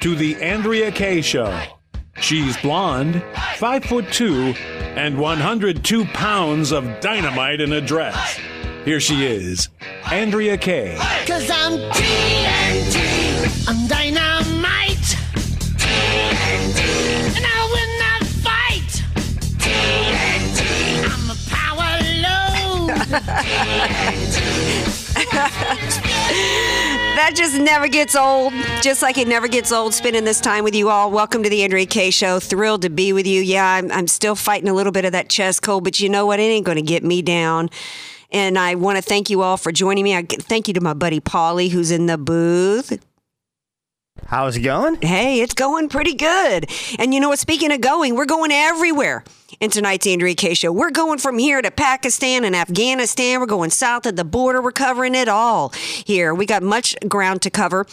to the Andrea Kaye Show. She's blonde, 5 foot 2, and 102 pounds of dynamite in a dress. Here she is, Andrea Kaye. Cause I'm TNT. I'm dynamite. TNT. And I will not fight. TNT. I'm a power load. That just never gets old. Just like it never gets old spending this time with you all. Welcome to the Andrea Kaye Show. Thrilled to be with you. Yeah, I'm, I'm still fighting a little bit of that chest cold, but you know what? It ain't going to get me down. And I want to thank you all for joining me. I thank you to my buddy Polly, who's in the booth. How's it going? Hey, it's going pretty good. And you know what? Speaking of going, we're going everywhere in tonight's Andrea Kaye Show. We're going from here to Pakistan and Afghanistan. We're going south of the border. We're covering it all here. We got much ground to cover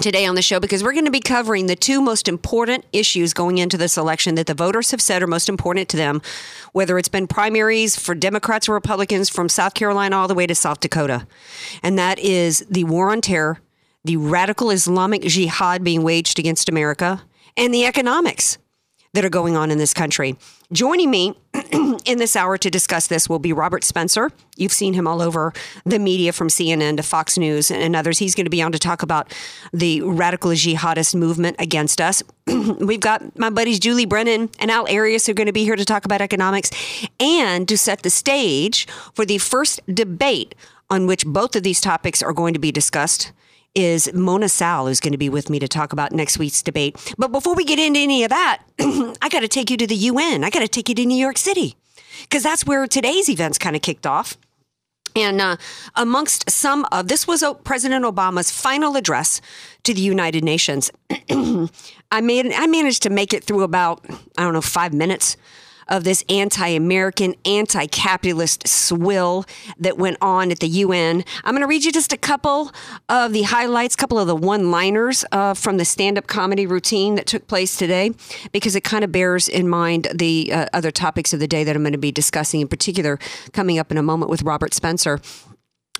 today on the show because we're going to be covering the two most important issues going into this election that the voters have said are most important to them, whether it's been primaries for Democrats or Republicans from South Carolina all the way to South Dakota. And that is the war on terror, the radical Islamic jihad being waged against America, and the economics that are going on in this country. Joining me in this hour to discuss this will be Robert Spencer. You've seen him all over the media from CNN to Fox News and others. He's going to be on to talk about the radical jihadist movement against us. We've got my buddies Julie Brennan and Al Arias who are going to be here to talk about economics and to set the stage for the first debate on which both of these topics are going to be discussed is Mona Salama, who's going to be with me to talk about next week's debate. But before we get into any of that, I got to take you to the UN. I got to take you to New York City because that's where today's events kind of kicked off. And uh, amongst some of this was uh, President Obama's final address to the United Nations. I made I managed to make it through about I don't know five minutes of this anti-American, anti-capitalist swill that went on at the UN. I'm going to read you just a couple of the highlights, a couple of the one-liners uh, from the stand-up comedy routine that took place today, because it kind of bears in mind the uh, other topics of the day that I'm going to be discussing, in particular, coming up in a moment with Robert Spencer.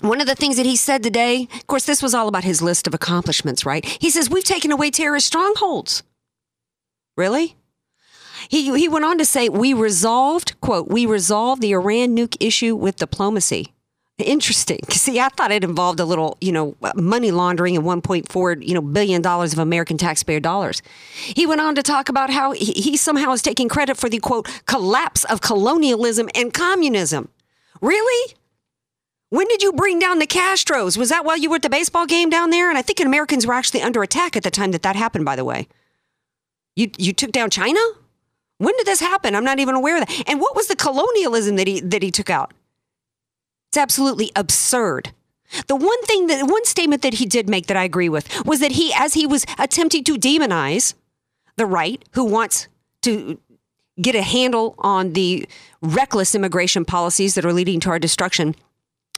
One of the things that he said today, of course, this was all about his list of accomplishments, right? He says, We've taken away terrorist strongholds. Really? He, he went on to say, We resolved, quote, we resolved the Iran nuke issue with diplomacy. Interesting. See, I thought it involved a little, you know, money laundering and 1.4, you know, billion dollars of American taxpayer dollars. He went on to talk about how he, somehow is taking credit for the quote collapse of colonialism and communism. Really? When did you bring down the Castros? Was that while you were at the baseball game down there? And I think Americans were actually under attack at the time that that happened, by the way. You, you took down China? When did this happen? I'm not even aware of that. And what was the colonialism that he, that he took out? It's absolutely absurd. The one thing that, one statement that he did make that I agree with was that he, as he was attempting to demonize the right who wants to get a handle on the reckless immigration policies that are leading to our destruction,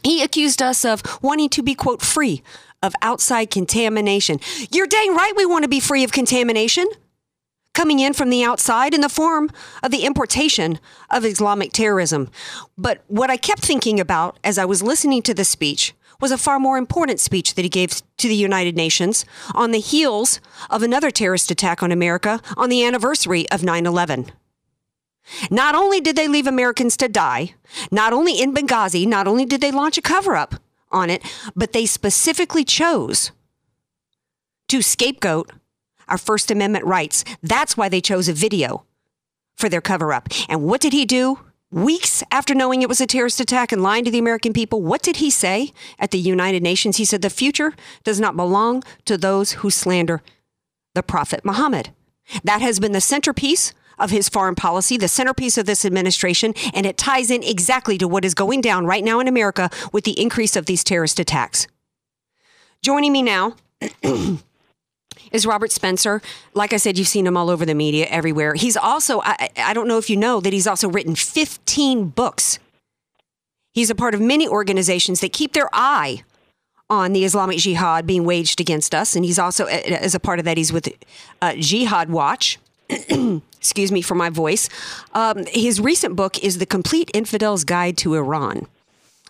he accused us of wanting to be, quote, free of outside contamination. You're dang right we want to be free of contamination coming in from the outside in the form of the importation of Islamic terrorism. But what I kept thinking about as I was listening to the speech was a far more important speech that he gave to the United Nations on the heels of another terrorist attack on America on the anniversary of 9 11. Not only did they leave Americans to die, not only in Benghazi, not only did they launch a cover up on it, but they specifically chose to scapegoat our First Amendment rights. That's why they chose a video for their cover up. And what did he do? Weeks after knowing it was a terrorist attack and lying to the American people, what did he say at the United Nations? He said, The future does not belong to those who slander the Prophet Muhammad. That has been the centerpiece of his foreign policy, the centerpiece of this administration, and it ties in exactly to what is going down right now in America with the increase of these terrorist attacks. Joining me now is Robert Spencer. Like I said, you've seen him all over the media, everywhere. He's also, I, I don't know if you know, that he's also written 15 books. He's a part of many organizations that keep their eye on the Islamic Jihad being waged against us. And he's also, as a part of that, he's with uh, Jihad Watch. Excuse me for my voice. Um, his recent book is The Complete Infidel's Guide to Iran.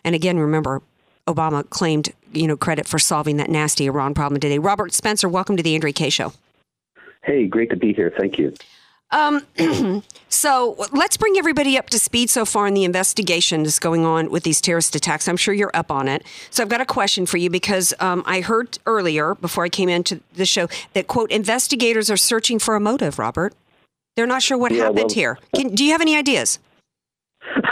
And again, remember, Obama claimed, you know, credit for solving that nasty Iran problem today. Robert Spencer, welcome to the Andrea Kaye Show. Hey, great to be here. Thank you. Um, so let's bring everybody up to speed so far in the investigation that's going on with these terrorist attacks. I'm sure you're up on it. So I've got a question for you because um, I heard earlier before I came into the show that quote investigators are searching for a motive. Robert, they're not sure what Yeah, happened well- here. Can, do you have any ideas?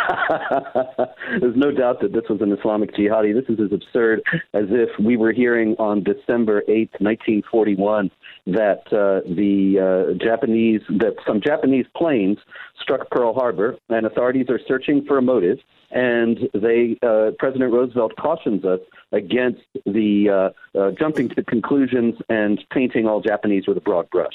There's no doubt that this was an Islamic jihadi. This is as absurd as if we were hearing on December 8th, 1941, that uh, the uh, Japanese, that some Japanese planes struck Pearl Harbor, and authorities are searching for a motive. And they, uh, President Roosevelt cautions us against the uh, uh, jumping to conclusions and painting all Japanese with a broad brush.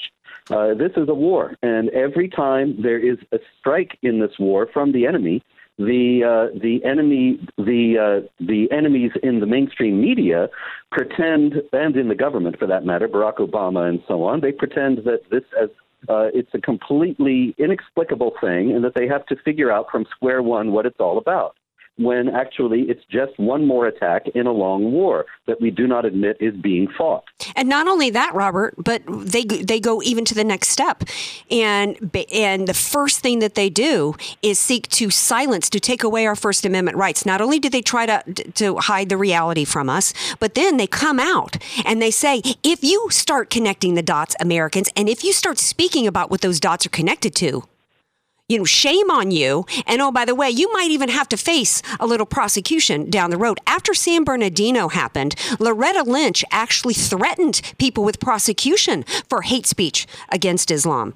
Uh, this is a war, and every time there is a strike in this war from the enemy, the uh, the enemy the uh, the enemies in the mainstream media pretend, and in the government for that matter, Barack Obama and so on, they pretend that this as uh, it's a completely inexplicable thing, and that they have to figure out from square one what it's all about. When actually it's just one more attack in a long war that we do not admit is being fought. And not only that, Robert, but they they go even to the next step, and and the first thing that they do is seek to silence, to take away our First Amendment rights. Not only do they try to to hide the reality from us, but then they come out and they say, if you start connecting the dots, Americans, and if you start speaking about what those dots are connected to, you know, shame on you. And oh, by the way, you might even have to face a little prosecution down the road. After San Bernardino happened, Loretta Lynch actually threatened people with prosecution for hate speech against Islam.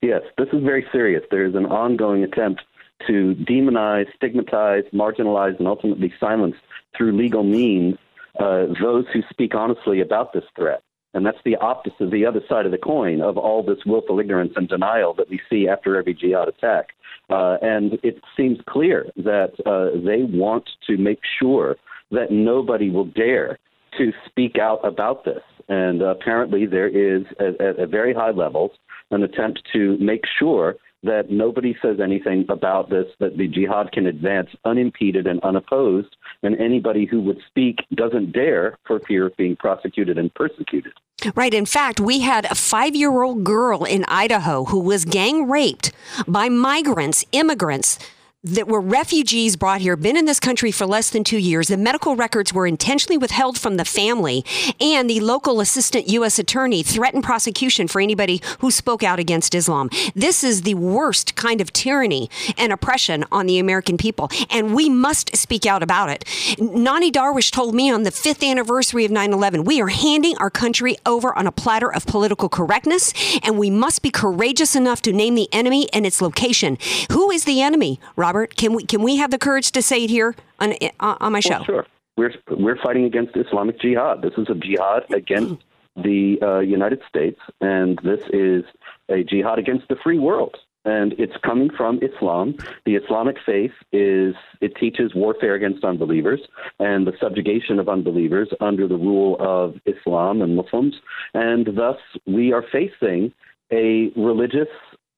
Yes, this is very serious. There is an ongoing attempt to demonize, stigmatize, marginalize, and ultimately silence through legal means uh, those who speak honestly about this threat. And that's the opposite, the other side of the coin of all this willful ignorance and denial that we see after every jihad attack. Uh, and it seems clear that uh, they want to make sure that nobody will dare to speak out about this. And apparently, there is, at, at, very high levels, an attempt to make sure that nobody says anything about this, that the jihad can advance unimpeded and unopposed, and anybody who would speak doesn't dare for fear of being prosecuted and persecuted. Right. In fact, we had a five year old girl in Idaho who was gang raped by migrants, immigrants. That were refugees brought here, been in this country for less than two years. The medical records were intentionally withheld from the family, and the local assistant U.S. attorney threatened prosecution for anybody who spoke out against Islam. This is the worst kind of tyranny and oppression on the American people, and we must speak out about it. Nonie Darwish told me on the fifth anniversary of 9 11, we are handing our country over on a platter of political correctness, and we must be courageous enough to name the enemy and its location. Who is the enemy, Robert? Can we can we have the courage to say it here on uh, on my show? Well, sure. We're we're fighting against Islamic jihad. This is a jihad against the uh, United States, and this is a jihad against the free world. And it's coming from Islam. The Islamic faith is it teaches warfare against unbelievers and the subjugation of unbelievers under the rule of Islam and Muslims. And thus, we are facing a religious,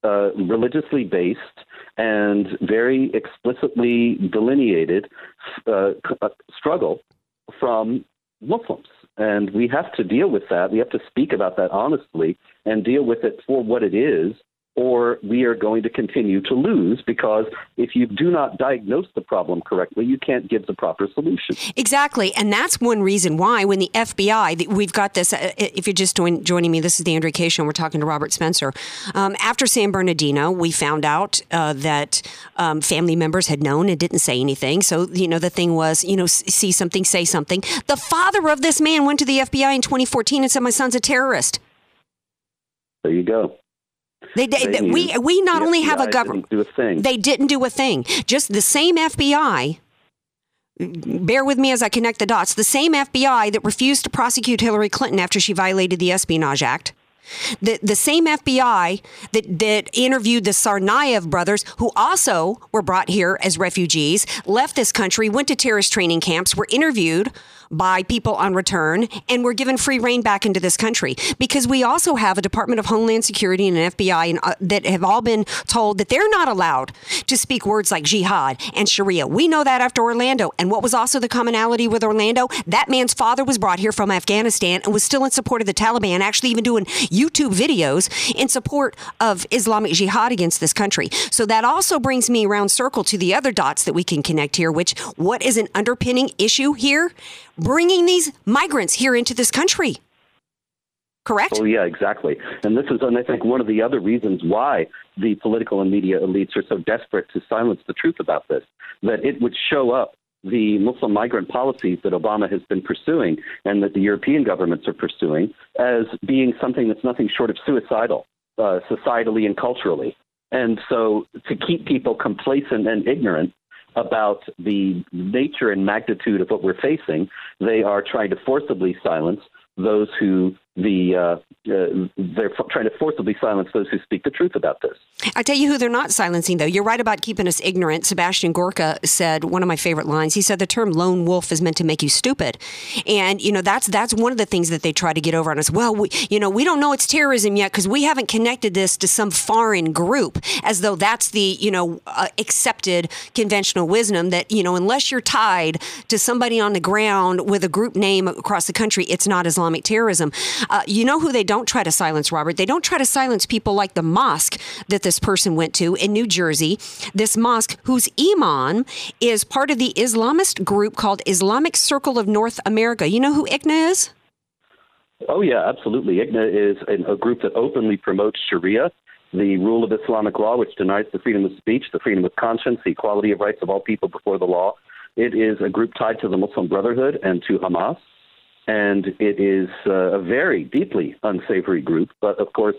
uh, religiously based and very explicitly delineated uh, struggle from Muslims. And we have to deal with that. We have to speak about that honestly and deal with it for what it is, or we are going to continue to lose because if you do not diagnose the problem correctly, you can't give the proper solution. Exactly. And that's one reason why when the FBI, we've got this, uh, if you're just join, joining me, this is the Andrea Kaye. Show, and we're talking to Robert Spencer. Um, after San Bernardino, we found out uh, that um, family members had known and didn't say anything. So, you know, the thing was, you know, see something, say something. The father of this man went to the FBI in 2014 and said, my son's a terrorist. There you go. They, they, They we, we not only have a government, do a thing. they didn't do a thing. Just the same FBI. Bear with me as I connect the dots. The same FBI that refused to prosecute Hillary Clinton after she violated the Espionage Act. The, the same FBI that, that interviewed the Tsarnaev brothers, who also were brought here as refugees, left this country, went to terrorist training camps, were interviewed by people on return, and were given free rein back into this country. Because we also have a Department of Homeland Security and an FBI and, uh, that have all been told that they're not allowed to speak words like jihad and Sharia. We know that after Orlando. And what was also the commonality with Orlando? That man's father was brought here from Afghanistan and was still in support of the Taliban, actually even doing YouTube videos in support of Islamic jihad against this country. So that also brings me around circle to the other dots that we can connect here, which what is an underpinning issue here? Bringing these migrants here into this country. Correct? Oh, yeah, exactly. And this is, and I think, one of the other reasons why the political and media elites are so desperate to silence the truth about this, that it would show up the Muslim migrant policies that Obama has been pursuing and that the European governments are pursuing as being something that's nothing short of suicidal, uh, societally and culturally. And so to keep people complacent and ignorant about the nature and magnitude of what we're facing, they are trying to forcibly silence those who the uh, uh, they're f- trying to forcibly silence those who speak the truth about this. I tell you who they're not silencing, though. You're right about keeping us ignorant. Sebastian Gorka said one of my favorite lines. He said the term "lone wolf" is meant to make you stupid, and you know that's that's one of the things that they try to get over on us. Well, we, you know, we don't know it's terrorism yet because we haven't connected this to some foreign group, as though that's the you know uh, accepted conventional wisdom that you know unless you're tied to somebody on the ground with a group name across the country, it's not Islamic terrorism. Uh, you know who they don't try to silence, Robert? They don't try to silence people like the mosque that this person went to in New Jersey. This mosque, whose imam is part of the Islamist group called Islamic Circle of North America. You know who ICNA is? Oh, yeah, absolutely. ICNA is a group that openly promotes Sharia, the rule of Islamic law, which denies the freedom of speech, the freedom of conscience, the equality of rights of all people before the law. It is a group tied to the Muslim Brotherhood and to Hamas and it is uh, a very deeply unsavory group. But of course,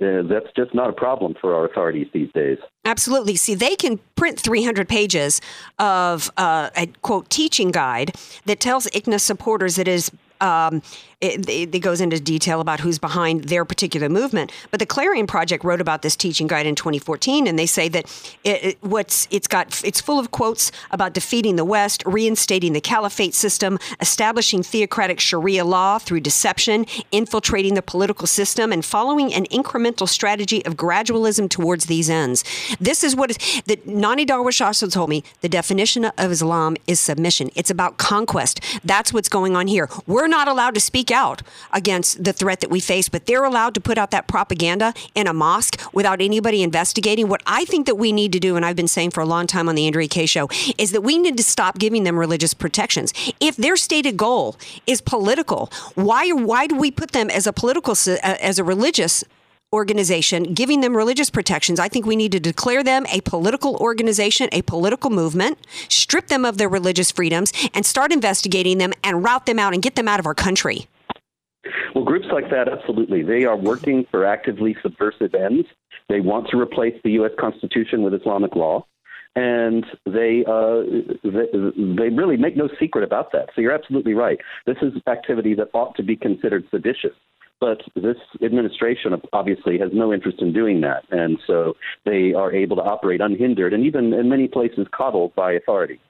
uh, that's just not a problem for our authorities these days. Absolutely. See, they can print 300 pages of uh, a quote teaching guide that tells ICNA supporters it is um, it, it, goes into detail about who's behind their particular movement. But the Clarion Project wrote about this teaching guide in 2014, and they say that it, it, what's it's got it's full of quotes about defeating the West, reinstating the caliphate system, establishing theocratic Sharia law through deception, infiltrating the political system, and following an incremental strategy of gradualism towards these ends. This is what is that Nonie Darwish also told me. The definition of Islam is submission. It's about conquest. That's what's going on here. We're not allowed to speak out against the threat that we face, but they're allowed to put out that propaganda in a mosque without anybody investigating. What I think that we need to do, and I've been saying for a long time on the Andrea Kaye show, is that we need to stop giving them religious protections. If their stated goal is political, why why do we put them as a political uh, as a religious organization, giving them religious protections. I think we need to declare them a political organization, a political movement, strip them of their religious freedoms, and start investigating them and route them out and get them out of our country. Well, groups like that, absolutely. They are working for actively subversive ends. They want to replace the U.S. Constitution with Islamic law. And they, uh, they they really make no secret about that. So you're absolutely right. This is activity that ought to be considered seditious but this administration obviously has no interest in doing that, and so they are able to operate unhindered and even in many places coddled by authority.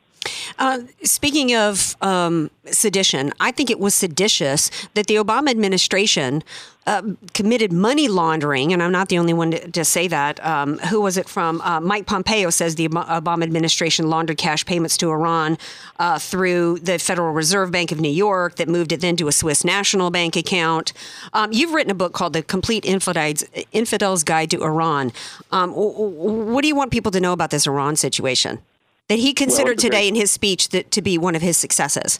Uh, speaking of um, sedition, I think it was seditious that the Obama administration uh, committed money laundering, and I'm not the only one to, to say that. Um, who was it from? Uh, Mike Pompeo says the Obama administration laundered cash payments to Iran uh, through the Federal Reserve Bank of New York that moved it then to a Swiss national bank account. Um, you've written a book called The Complete Infidel's, Infidel's Guide to Iran. Um, what do you want people to know about this Iran situation? That he considered well, today in his speech that, to be one of his successes?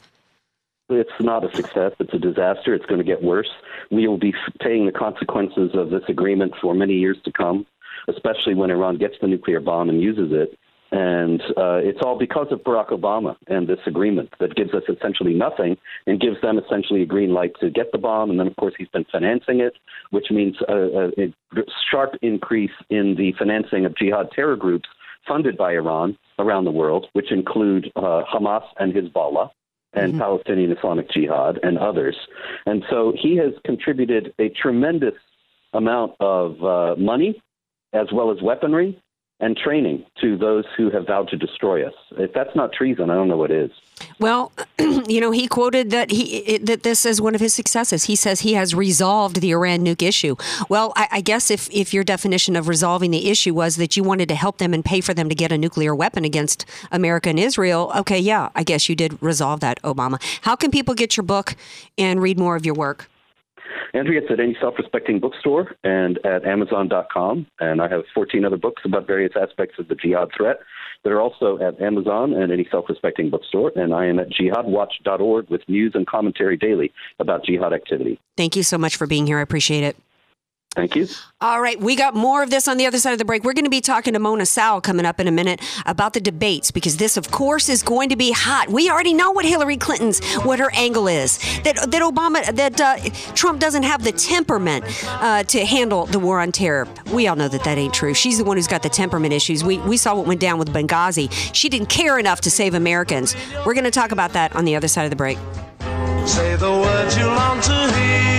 It's not a success. It's a disaster. It's going to get worse. We will be paying the consequences of this agreement for many years to come, especially when Iran gets the nuclear bomb and uses it. And uh, it's all because of Barack Obama and this agreement that gives us essentially nothing and gives them essentially a green light to get the bomb. And then, of course, he's been financing it, which means a, a, a sharp increase in the financing of jihad terror groups funded by Iran around the world, which include uh, Hamas and Hezbollah and mm-hmm. Palestinian Islamic Jihad and others. And so he has contributed a tremendous amount of uh, money as well as weaponry and training to those who have vowed to destroy us. If that's not treason, I don't know what is. Well, you know, he quoted that he that this is one of his successes. He says he has resolved the Iran nuke issue. Well, I, I, guess if if your definition of resolving the issue was that you wanted to help them and pay for them to get a nuclear weapon against America and Israel, okay, yeah, I guess you did resolve that, Obama. How can people get your book and read more of your work? Andrea, it's at any self respecting bookstore and at Amazon.com. And I have 14 other books about various aspects of the jihad threat. that are also at Amazon and any self respecting bookstore. And I am at jihadwatch.org with news and commentary daily about jihad activity. Thank you so much for being here. I appreciate it. Thank you. All right, we got more of this on the other side of the break. We're going to be talking to Mona Salama coming up in a minute about the debates because this, of course, is going to be hot. We already know what Hillary Clinton's what her angle is. That that Obama that uh, Trump doesn't have the temperament uh, to handle the war on terror. We all know that that ain't true. She's the one who's got the temperament issues. We we saw what went down with Benghazi. She didn't care enough to save Americans. We're going to talk about that on the other side of the break. Say the words you long to hear.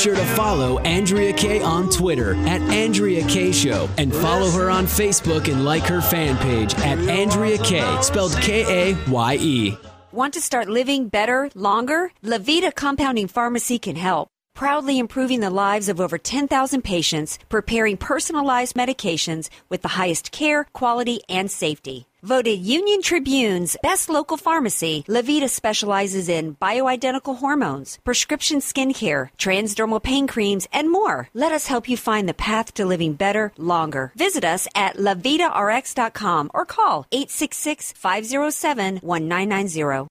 Sure to follow Andrea Kaye on Twitter at Andrea Kaye Show and follow her on Facebook and like her fan page at Andrea Kaye, spelled K A Y E. Want to start living better, longer? Levita Compounding Pharmacy can help proudly improving the lives of over 10,000 patients, preparing personalized medications with the highest care, quality, and safety. Voted Union Tribune's best local pharmacy, Levita specializes in bioidentical hormones, prescription skincare, transdermal pain creams, and more. Let us help you find the path to living better, longer. Visit us at levitarx.com or call 866 507 1990.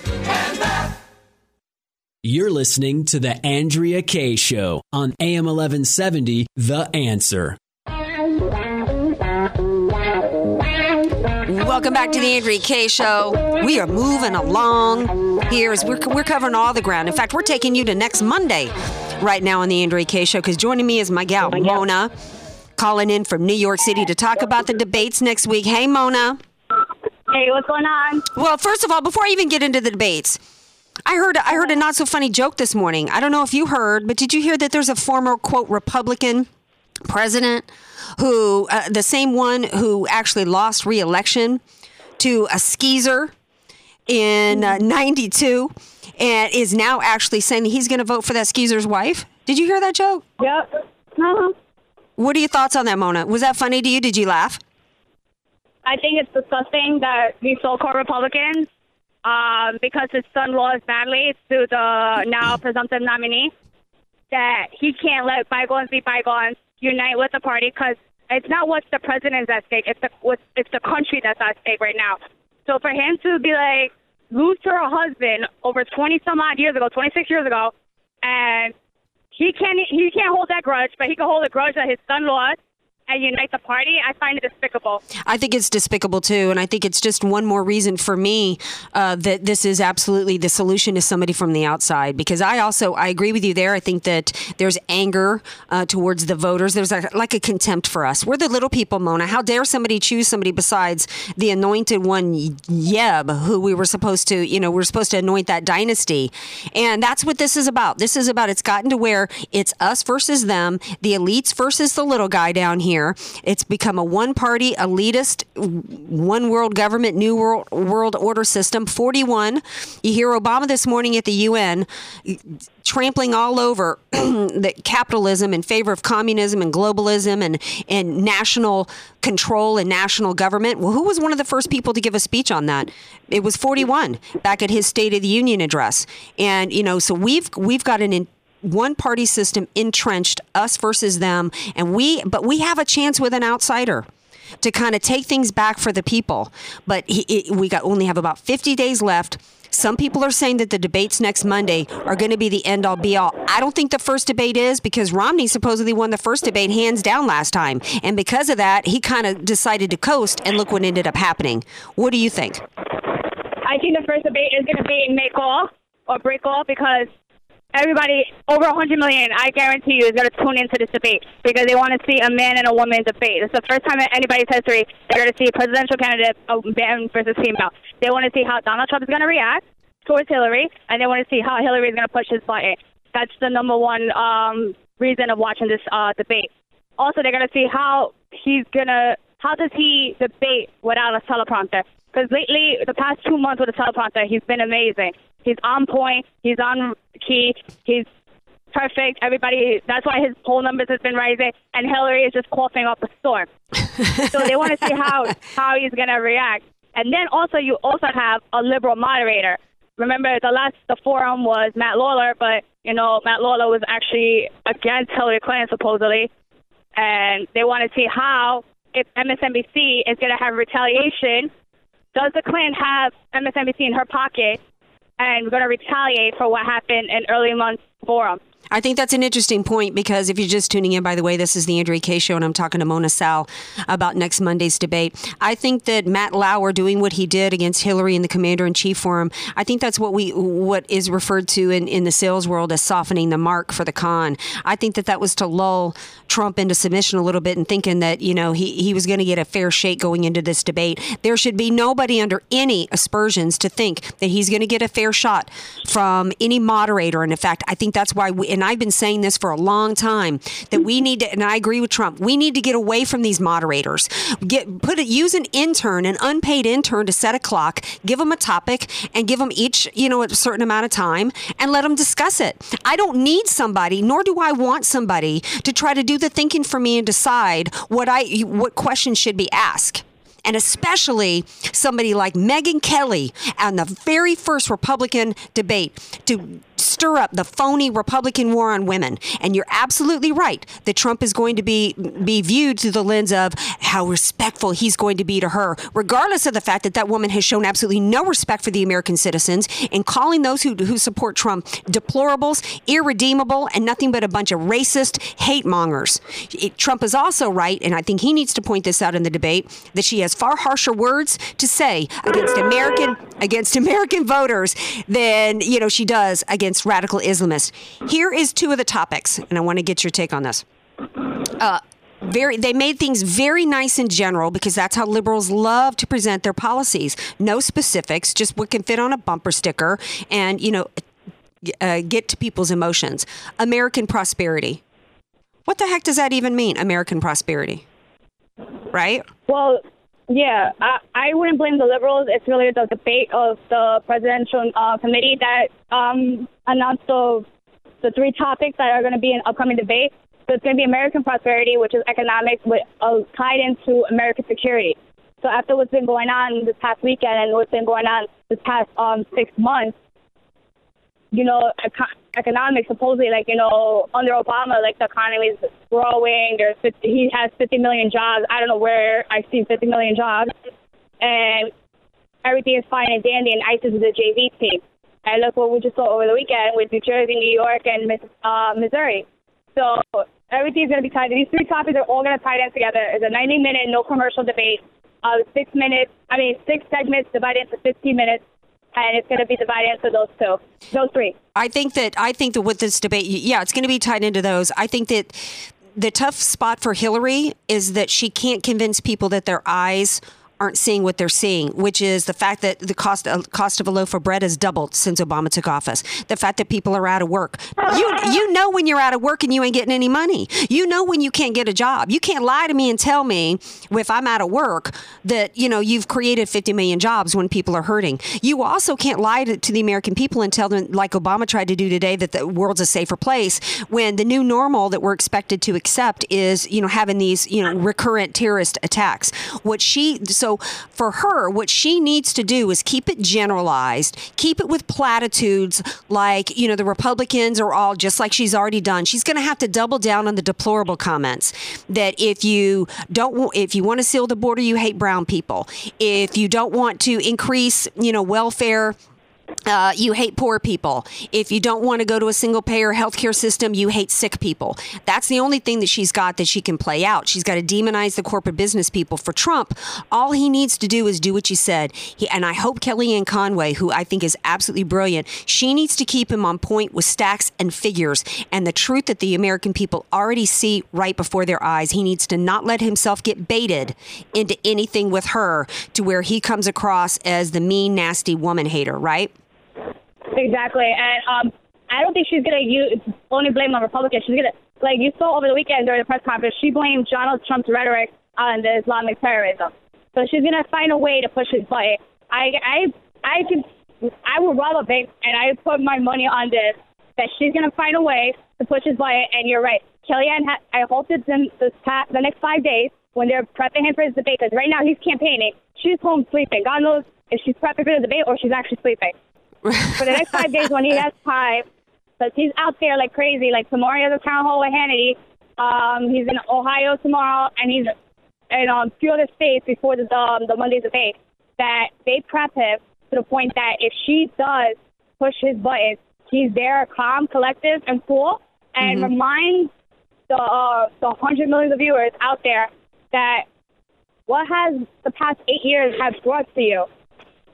and you're listening to The Andrea Kaye Show on AM 1170, The Answer. Welcome back to the Andrea Kaye Show. We are moving along here as we're, we're covering all the ground. In fact, we're taking you to next Monday right now on the Andrea Kaye Show because joining me is oh, my gal, Mona, calling in from New York City to talk about the debates next week. Hey, Mona. Hey, what's going on? Well, first of all, before I even get into the debates, I heard I heard a not so funny joke this morning. I don't know if you heard, but did you hear that there's a former quote Republican president who uh, the same one who actually lost re-election to a skeezer in uh, 92 and is now actually saying he's going to vote for that skeezer's wife? Did you hear that joke? Yep. Uh-huh. What are your thoughts on that, Mona? Was that funny to you? Did you laugh? I think it's disgusting that these so-called Republicans um, because his son lost badly to the now presumptive nominee, that he can't let bygones be bygones, unite with the party because it's not what's the president's at stake, it's the what's, it's the country that's at stake right now. So for him to be like lose to her husband over twenty some odd years ago, twenty six years ago, and he can't he can't hold that grudge, but he can hold a grudge that his son lost and unite the party, I find it despicable. I think it's despicable too, and I think it's just one more reason for me uh, that this is absolutely the solution is somebody from the outside. Because I also I agree with you there. I think that there's anger uh, towards the voters. There's a, like a contempt for us. We're the little people, Mona. How dare somebody choose somebody besides the anointed one, Yeb, who we were supposed to, you know, we we're supposed to anoint that dynasty, and that's what this is about. This is about. It's gotten to where it's us versus them, the elites versus the little guy down here here. It's become a one party, elitist, one world government, new world, world order system. 41. You hear Obama this morning at the UN trampling all over capitalism in favor of communism and globalism and, and national control and national government. Well, who was one of the first people to give a speech on that? It was 41 back at his State of the Union address. And, you know, so we've, we've got an one party system entrenched, us versus them, and we but we have a chance with an outsider to kind of take things back for the people. But he, we got only have about 50 days left Some people are saying that the debates next Monday are going to be the end all be all. I don't think the first debate is because Romney supposedly won the first debate hands down last time. And because of that, he kind of decided to coast, and look what ended up happening. What do you think? I think the first debate is going to be make all or break all because everybody over 100 million, I guarantee you, is going to tune into this debate because they want to see a man and a woman debate. It's the first time in anybody's history they're going to see a presidential candidate, a man versus female. They want to see how Donald Trump is going to react towards Hillary, and they want to see how Hillary is going to push his button. That's the number one um, reason of watching this uh, debate. Also, they're going to see how he's going to, how does he debate without a teleprompter? Because lately, the past two months with a teleprompter, he's been amazing. He's on point. He's on key. He's perfect. Everybody. That's why his poll numbers has been rising, and Hillary is just coughing up a storm. so they want to see how how he's gonna react. And then also you also have a liberal moderator. Remember the last the forum was Matt Lauer, but you know Matt Lauer was actually against Hillary Clinton supposedly, and they want to see how if MSNBC is going to have retaliation. Does the Clinton have MSNBC in her pocket and we're going to retaliate for what happened in early months forum. I think that's an interesting point because if you're just tuning in, by the way, this is the Andrea Kaye show, and I'm talking to Mona Salama about next Monday's debate. I think that Matt Lauer doing what he did against Hillary in the Commander in Chief forum, I think that's what we what is referred to in, in the sales world as softening the mark for the con. I think that that was to lull Trump into submission a little bit and thinking that you know he he was going to get a fair shake going into this debate. There should be nobody under any aspersions to think that he's going to get a fair shot from any moderator. And in fact, I think that's why we and I've been saying this for a long time that we need to, and I agree with Trump, we need to get away from these moderators. Get put it, use an intern, an unpaid intern, to set a clock, give them a topic, and give them each, you know, a certain amount of time, and let them discuss it. I don't need somebody, nor do I want somebody to try to do the thinking for me and decide what I what questions should be asked and especially somebody like Megyn Kelly on the very first Republican debate to stir up the phony Republican war on women. And you're absolutely right that Trump is going to be be viewed through the lens of how respectful he's going to be to her, regardless of the fact that that woman has shown absolutely no respect for the American citizens and calling those who, who support Trump deplorables, irredeemable, and nothing but a bunch of racist hate mongers. Trump is also right, and I think he needs to point this out in the debate, that she has far harsher words to say against American against American voters than you know she does against radical Islamists. Here is two of the topics, and I want to get your take on this. Uh, very they made things very nice in general because that's how liberals love to present their policies. No specifics just what can fit on a bumper sticker and you know uh, get to people's emotions. American prosperity. What the heck does that even mean american prosperity? Right? Well, yeah, I, I wouldn't blame the liberals. It's really the debate of the presidential uh, committee that um, announced the the three topics that are going to be in upcoming debate. So it's going to be American prosperity, which is economics, with uh, tied into American security. So after what's been going on this past weekend and what's been going on this past um, six months, you know, eco- economics supposedly, like, you know, under Obama, like, the economy is growing. There's 50, he has 50 million jobs. I don't know where I've seen 50 million jobs. And everything is fine and dandy, and ISIS is a JV team. And look what we just saw over the weekend with New Jersey, New York, and uh, Missouri. So everything's going to be tied. These three topics are all going to tie in together. It's a 90-minute, no commercial debate. Uh, six minutes, I mean, six segments divided into 15 minutes and it's going to be divided into those two, those three. I think that I think that with this debate, yeah, it's going to be tied into those. I think that the tough spot for Hillary is that she can't convince people that their eyes aren't seeing what they're seeing, which is the fact that the cost uh, cost of a loaf of bread has doubled since Obama took office. The fact that people are out of work. You you know when you're out of work and you ain't getting any money. You know when you can't get a job. You can't lie to me and tell me if I'm out of work that you know you've created 50 million jobs when people are hurting. You also can't lie to, to the American people and tell them like Obama tried to do today that the world's a safer place when the new normal that we're expected to accept is you know having these you know recurrent terrorist attacks. What she so for her, what she needs to do is keep it generalized, keep it with platitudes like, you know, the Republicans are all just like she's already done. She's going to have to double down on the deplorable comments that if you don't, if you want to seal the border, you hate brown people. If you don't want to increase, you know, welfare Uh, you hate poor people. If you don't want to go to a single payer healthcare system, you hate sick people. That's the only thing that she's got that she can play out. She's got to demonize the corporate business people. For Trump, all he needs to do is do what you said. He, and I hope Kellyanne Conway, who I think is absolutely brilliant, she needs to keep him on point with stacks and figures and the truth that the American people already see right before their eyes. He needs to not let himself get baited into anything with her to where he comes across as the mean, nasty woman hater, right? Exactly, and um, I don't think she's gonna use only blame on Republicans. She's gonna like you saw over the weekend during the press conference. She blamed Donald Trump's rhetoric on the Islamic terrorism. So she's gonna find a way to push his button. I I I can I would rather bet, and I put my money on this that she's gonna find a way to push his button. And you're right, Kellyanne. Ha- I hope that in this past, the next five days when they're prepping him for his debate, because right now he's campaigning, she's home sleeping. God knows if she's prepping for the debate or she's actually sleeping for the next five days when he has time, because he's out there like crazy. Like tomorrow he has a town hall with Hannity. Um, he's in Ohio tomorrow, and he's in um, a few other states before the um, the Monday debate. That they prep him to the point that if she does push his buttons, he's there, calm, collective, and cool, and Mm-hmm. reminds the uh, the hundred millions of viewers out there that what has the past eight years have brought to you.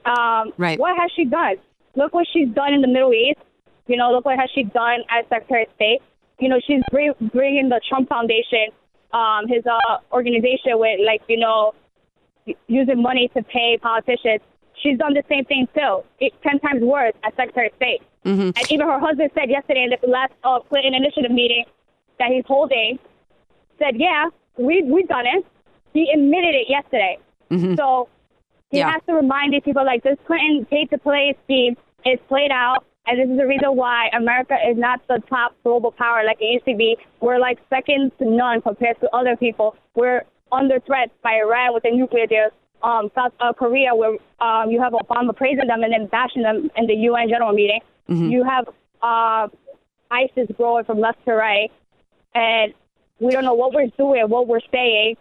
Um, Right. What has she done? Look what she's done in the Middle East. You know, look what has she done as Secretary of State. You know, she's bring, bringing the Trump Foundation, um, his uh, organization with like you know, using money to pay politicians. She's done the same thing too, it, ten times worse as Secretary of State. Mm-hmm. And even her husband said yesterday in the last uh, Clinton initiative meeting that he's holding, said, "Yeah, we we've done it." He admitted it yesterday. Mhm. So he Yeah. has to remind these people like this Clinton paid to play scheme is played out, and this is the reason why America is not the top global power like it used to be. We're like second to none compared to other people. We're under threat by Iran with the nuclear deals. Um, South uh, Korea, where um, you have Obama praising them and then bashing them in the UN general meeting. Mhm. You have uh, ISIS growing from left to right, and we don't know what we're doing, what we're saying.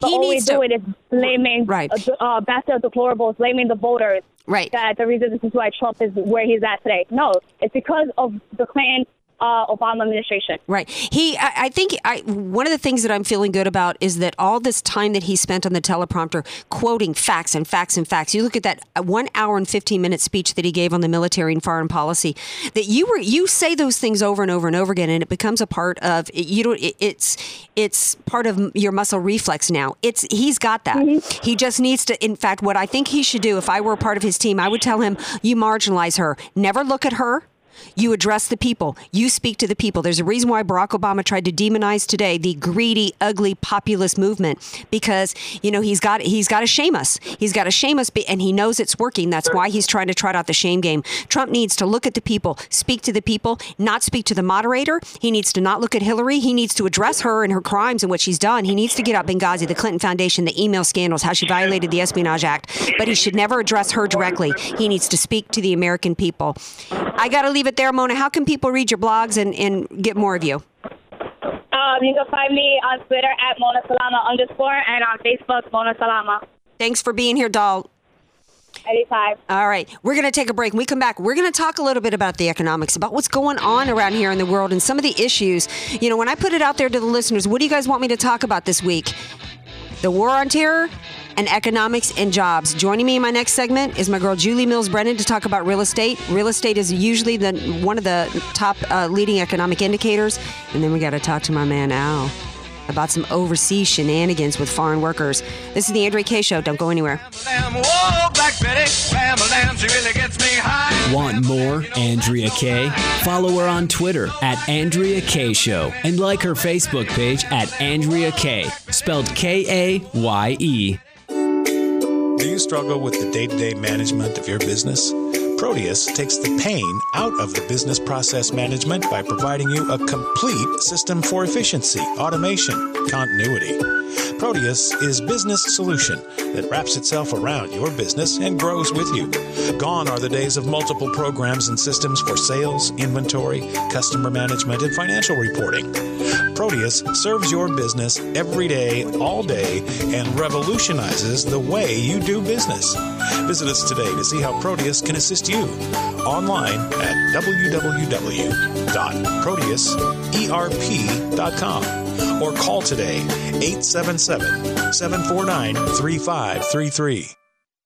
But He all we're needs to- doing is blaming Right. uh, uh, deplorables, blaming the voters. Right. That the reason this is why Trump is where he's at today. No, it's because of the Clinton uh, Obama administration. Right. He, I, I think, I, one of the things that I'm feeling good about is that all this time that he spent on the teleprompter quoting facts and facts and facts. You look at that uh, one hour and 15 minute speech that he gave on the military and foreign policy. That you were, you say those things over and over and over again, and it becomes a part of you. Don't. It, it's, it's part of your muscle reflex now. It's he's got that. He just needs to. In fact, what I think he should do, if I were a part of his team, I would tell him, you marginalize her. Never look at her. You address the people. You speak to the people. There's a reason why Barack Obama tried to demonize today the greedy, ugly populist movement because you know he's got he's got to shame us. He's got to shame us, and he knows it's working. That's why he's trying to trot out the shame game. Trump needs to look at the people, speak to the people, not speak to the moderator. He needs to not look at Hillary. He needs to address her and her crimes and what she's done. He needs to get out Benghazi, the Clinton Foundation, the email scandals, how she violated the Espionage Act. But he should never address her directly. He needs to speak to the American people. I got to leave it there, Mona. How can people read your blogs and, and get more of you? Um, you can find me on Twitter at Mona Salama underscore and on Facebook Mona Salama. Thanks for being here, doll. Anytime. All right, we're going to take a break. When we come back, we're going to talk a little bit about the economics, about what's going on around here in the world, and some of the issues. You know, when I put it out there to the listeners, what do you guys want me to talk about this week? The war on terror and economics and jobs. Joining me in my next segment is my girl Julie Mills Brennan to talk about real estate. Real estate is usually the one of the top uh, leading economic indicators, and then we got to talk to my man Al about some overseas shenanigans with foreign workers. This is the Andrea Kaye Show. Don't go anywhere. Want more Andrea Kaye? Follow her on Twitter at Andrea Kaye Show and like her Facebook page at Andrea Kaye, spelled K A Y E. Do you struggle with the day to day management of your business? Proteus takes the pain out of the business process management by providing you a complete system for efficiency, automation, continuity. Proteus is business solution that wraps itself around your business and grows with you. Gone are the days of multiple programs and systems for sales, inventory, customer management, and financial reporting. Proteus serves your business every day, all day, and revolutionizes the way you do business. Visit us today to see how Proteus can assist you online at www.proteuserp.com or call today 877 749 3533.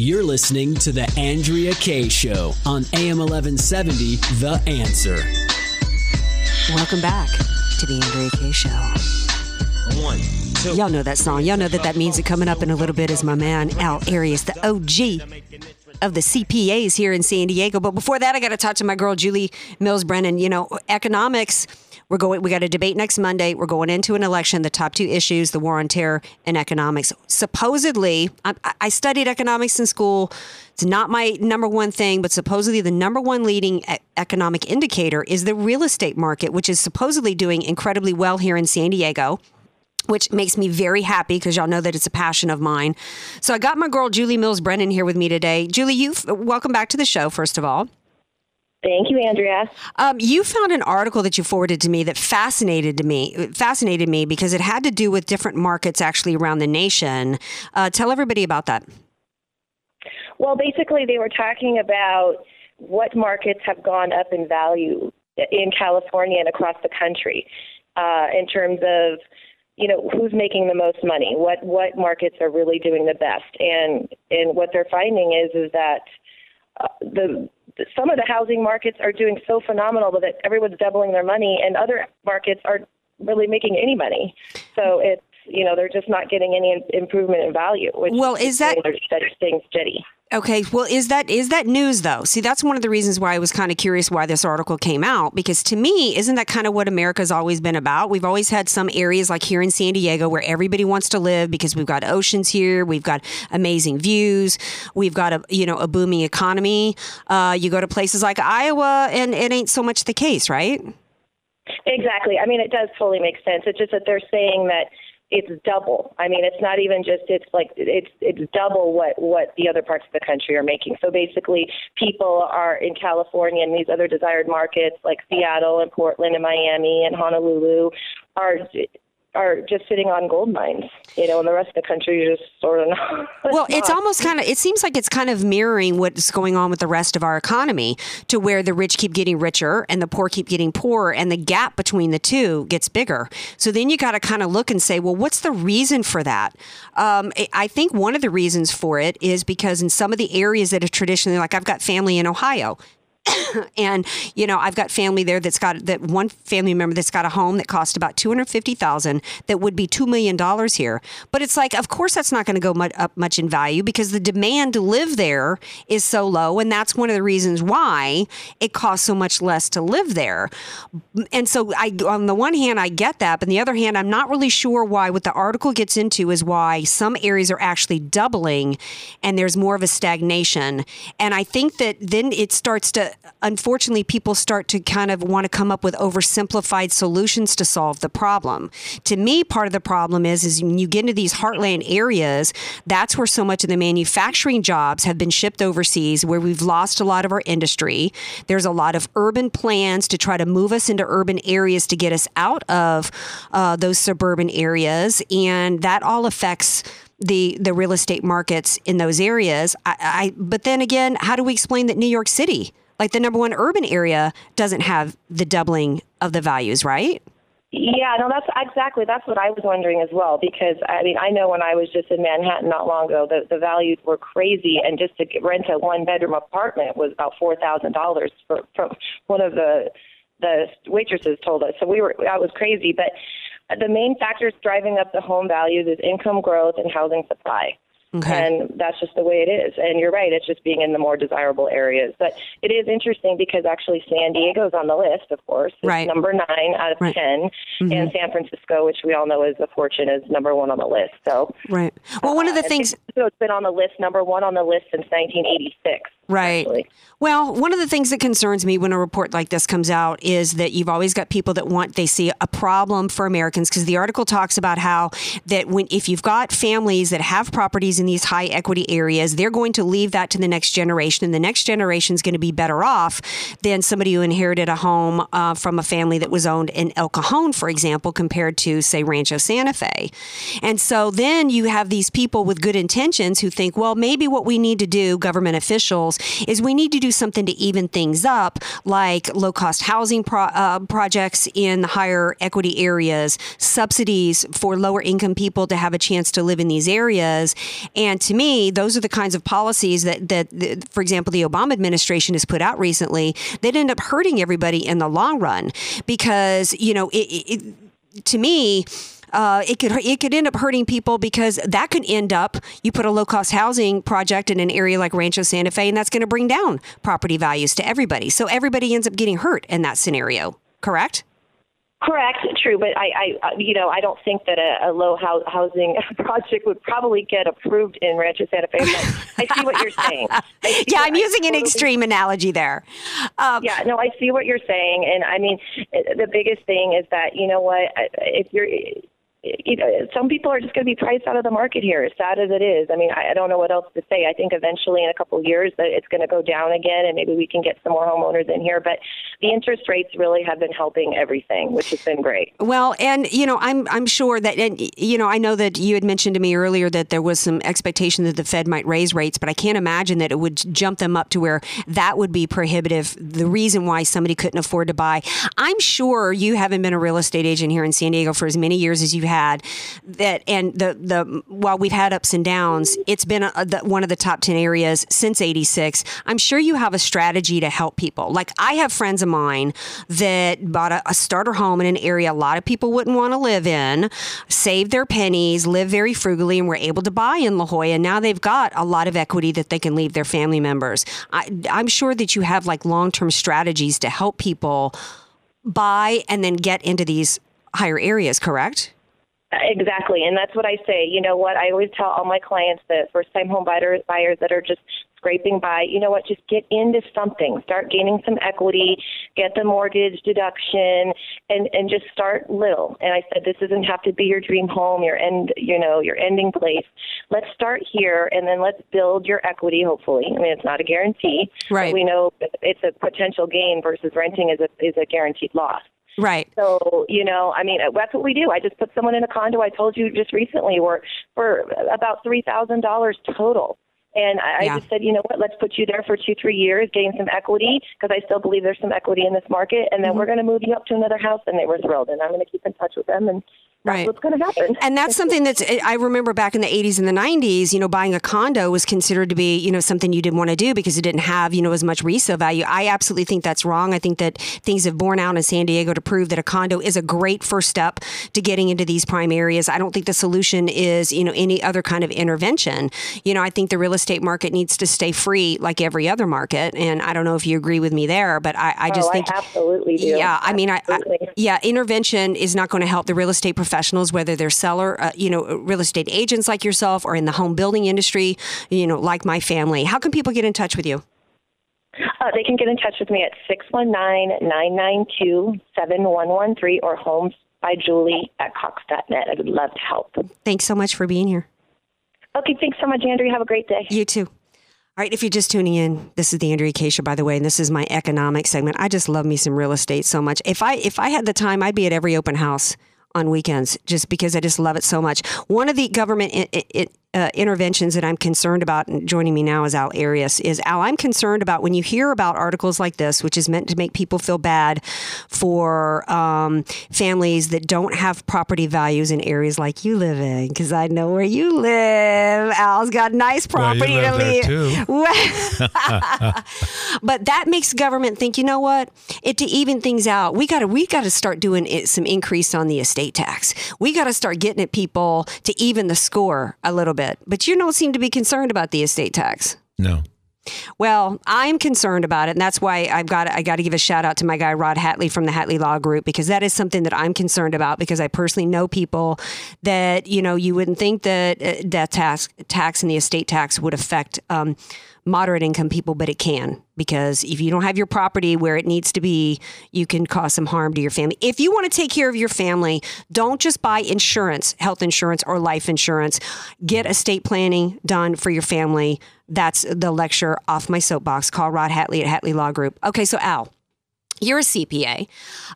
You're listening to The Andrea Kaye Show on AM 1170, The Answer. Welcome back to the Andrea Kaye Show. One, two. Y'all know that song. Y'all know that that means music coming up in a little bit is my man Al Arias, the OG of the CPAs here in San Diego. But before that, I got to talk to my girl Julie Mills Brennan. You know, economics. We're going. We got a debate next Monday. We're going into an election. The top two issues: the war on terror and economics. Supposedly, I, I studied economics in school. It's not my number one thing, but supposedly the number one leading economic indicator is the real estate market, which is supposedly doing incredibly well here in San Diego which makes me very happy because y'all know that it's a passion of mine. So I got my girl Julie Mills Brennan here with me today. Julie, you welcome back to the show. First of all, Thank you, Andrea. um, you found an article that you forwarded to me that fascinated to me fascinated me because it had to do with different markets actually around the nation. Uh, tell everybody about that. Well, basically, they were talking about what markets have gone up in value in California and across the country uh, in terms of you know who's making the most money what what markets are really doing the best and and what they're finding is is that uh, the some of the housing markets are doing so phenomenal that everyone's doubling their money and other markets aren't really making any money. So it's you know they're just not getting any improvement in value which Well, is that- they're staying steady Okay, well, is that is that news though? See, that's one of the reasons why I was kind of curious why this article came out because to me, isn't that kind of what America's always been about? We've always had some areas like here in San Diego where everybody wants to live because we've got oceans here, we've got amazing views, we've got a you know a booming economy. Uh, you go to places like Iowa, and it ain't so much the case, right? Exactly. I mean, it does totally make sense. It's just that they're saying that it's double. I mean, it's not even just it's like it's it's double what what the other parts of the country are making. So basically, people are in California and these other desired markets like Seattle and Portland and Miami and Honolulu are are just sitting on gold mines, you know, and the rest of the country is just sort of not. Well, it's almost kind of, it seems like it's kind of mirroring what's going on with the rest of our economy to where the rich keep getting richer and the poor keep getting poorer and the gap between the two gets bigger. So then you got to kind of look and say, well, what's the reason for that? Um, I- I think one of the reasons for it is because in some of the areas that are traditionally, like I've got family in Ohio, and you know i've got family there that's got that one family member that's got a home that cost about 250000 that would be $2 million here. But it's like of course that's not going to go much, up much in value because the demand to live there is so low and that's one of the reasons why it costs so much less to live there. And so i on the one hand i get that but on the other hand i'm not really sure why what the article gets into is why some areas are actually doubling and there's more of a stagnation. And i think that then it starts to unfortunately people start to kind of want to come up with oversimplified solutions to solve the problem to me part of the problem is is when you get into these heartland areas that's where so much of the manufacturing jobs have been shipped overseas where we've lost a lot of our industry there's a lot of urban plans to try to move us into urban areas to get us out of uh, those suburban areas and that all affects the the real estate markets in those areas. I, I but then again, how do we explain that New York City, like the number one urban area, doesn't have the doubling of the values, right? Yeah, no, that's exactly that's what I was wondering as well. Because I mean, I know when I was just in Manhattan not long ago, the the values were crazy, and just to rent a one bedroom apartment was about four thousand dollars for from one of the the waitresses told us. So we were that was crazy, but the main factors driving up the home values is income growth and housing supply. Okay. And that's just the way it is. And you're right, it's just being in the more desirable areas. But it is interesting because actually San Diego's on the list, of course. It's Right. number nine out of Right. 10. Mhm. And San Francisco, which we all know is a fortune, is number one on the list. So, Right. Well, one of the uh, things. So it's been on the list, number one on the list since 1986. Right. actually. Well, one of the things that concerns me when a report like this comes out is that you've always got people that want they see a problem for Americans because the article talks about how that when if you've got families that have properties in these high equity areas, they're going to leave that to the next generation, and the next generation is going to be better off than somebody who inherited a home uh, from a family that was owned in El Cajon, for example, compared to say Rancho Santa Fe. And so then you have these people with good intentions who think, well, maybe what we need to do, government officials, is we need to do something to even things up, like low cost housing pro- uh, projects in the higher equity areas, subsidies for lower income people to have a chance to live in these areas. And to me, those are the kinds of policies that, that, for example, the Obama administration has put out recently that end up hurting everybody in the long run because, you know, it, it, to me, uh, it could it could end up hurting people because that could end up you put a low cost housing project in an area like Rancho Santa Fe and that's going to bring down property values to everybody. So everybody ends up getting hurt in that scenario. Correct? Correct, true, but I, I, uh, you know, I don't think that a, a low hou- housing project would probably get approved in Rancho Santa Fe. I see what you're saying. Yeah, I'm I using an totally- extreme analogy there. Um, yeah, no, I see what you're saying, and I mean, the biggest thing is that you know what, if you're. You know, some people are just going to be priced out of the market here, as sad as it is. I mean, I, I don't know what else to say. I think eventually, in a couple of years, that it's going to go down again, and maybe we can get some more homeowners in here. But the interest rates really have been helping everything, which has been great. Well, and you know, I'm I'm sure that, and you know, I know that you had mentioned to me earlier that there was some expectation that the Fed might raise rates, but I can't imagine that it would jump them up to where that would be prohibitive. The reason why somebody couldn't afford to buy. I'm sure you haven't been a real estate agent here in San Diego for as many years as you've had. That and the the while we've had ups and downs, it's been a, the, one of the top ten areas since '86. I'm sure you have a strategy to help people. Like I have friends of mine that bought a, a starter home in an area a lot of people wouldn't want to live in, saved their pennies, live very frugally, and were able to buy in La Jolla. Now they've got a lot of equity that they can leave their family members. I, I'm sure that you have like long term strategies to help people buy and then get into these higher areas. Correct? Exactly, and that's what I say. You know what? I always tell all my clients that first-time home buyers, buyers that are just scraping by. You know what? Just get into something. Start gaining some equity. Get the mortgage deduction, and and just start little. And I said this doesn't have to be your dream home, your end, you know, your ending place. Let's start here, and then let's build your equity. Hopefully, I mean it's not a guarantee. Right. But we know it's a potential gain versus renting is a is a guaranteed loss. Right. So, you know, I mean, uh, that's what we do. I just put someone in a condo. I told you just recently, we're for about three thousand dollars total. And I, Yeah. I just said, you know what? Let's put you there for two, three years, gain some equity because I still believe there's some equity in this market, and then mm-hmm. we're going to move you up to another house. And they were thrilled, and I'm going to keep in touch with them, and that's Right. what's going to happen. And that's something that's, I remember back in the 80s and the 90s, you know, buying a condo was considered to be, you know, something you didn't want to do because it didn't have, you know, as much resale value. I absolutely think that's wrong. I think that things have borne out in San Diego to prove that a condo is a great first step to getting into these prime areas. I don't think the solution is, you know, any other kind of intervention. You know, I think the real estate market needs to stay free like every other market. And I don't know if you agree with me there, but I, I oh, just oh, think. I absolutely do. Yeah, I mean, I, I yeah, intervention is not going to help the real estate professionals, whether they're seller, uh, you know, real estate agents like yourself, or in the home building industry, you know, like my family. How can people get in touch with you? Uh, they can get in touch with me at 619-992-7113 or homes by Julie at cox.net. I would love to help. Thanks so much for being here. Okay, thanks so much, Andrea. Have a great day. You too. All right, if you're just tuning in, this is the Andrea show, by the way, and this is my economic segment. I just love me some real estate so much. If I if I had the time, I'd be at every open house on weekends just because I just love it so much. One of the government it, i uh, interventions that I'm concerned about, and joining me now is Al Arias, is Al, I'm concerned about when you hear about articles like this, which is meant to make people feel bad for um, families that don't have property values in areas like you live in, because I know where you live. Al's got nice Well, property live to leave. too. But that makes government think, you know what? It to even things out, we got to we got to start doing it, some increase on the estate tax. We got to start getting at people to even the score a little bit. Bit, but you don't seem to be concerned about the estate tax. No. Well, I'm concerned about it, and that's why I've got I got to give a shout out to my guy Rod Hatley from the Hatley Law Group because that is something that I'm concerned about because I personally know people that you know you wouldn't think that uh, death tax tax and the estate tax would affect um, moderate income people, but it can because if you don't have your property where it needs to be, you can cause some harm to your family. If you want to take care of your family, don't just buy insurance, health insurance or life insurance. Get estate planning done for your family. That's the lecture off my soapbox. Call Rod Hatley at Hatley Law Group. Okay, so Al. You're a CPA.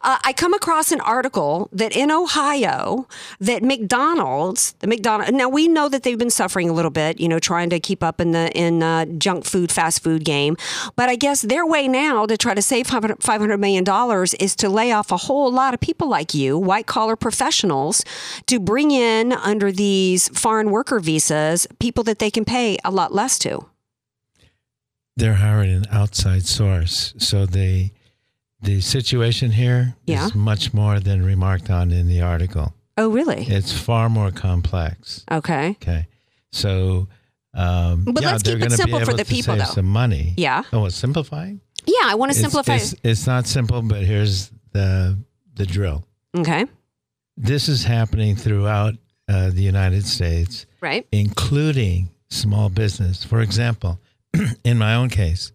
Uh, I come across an article that in Ohio, that McDonald's, the McDonald. Now we know that they've been suffering a little bit, you know, trying to keep up in the in uh, junk food, fast food game. But I guess their way now to try to save five hundred million dollars is to lay off a whole lot of people like you, white collar professionals, to bring in under these foreign worker visas people that they can pay a lot less to. They're hiring an outside source, so they the situation here is Yeah. much more than remarked on in the article. Oh, really? It's far more complex. Okay. Okay. So, um, But yeah, let's they're keep it simple for the people, though. some money. Yeah. Oh, it's simplifying? Yeah, I want to simplify. It's, it's not simple, but here's the the drill. okay. This is happening throughout uh, the United States, Right. including small business. For example, in my own case,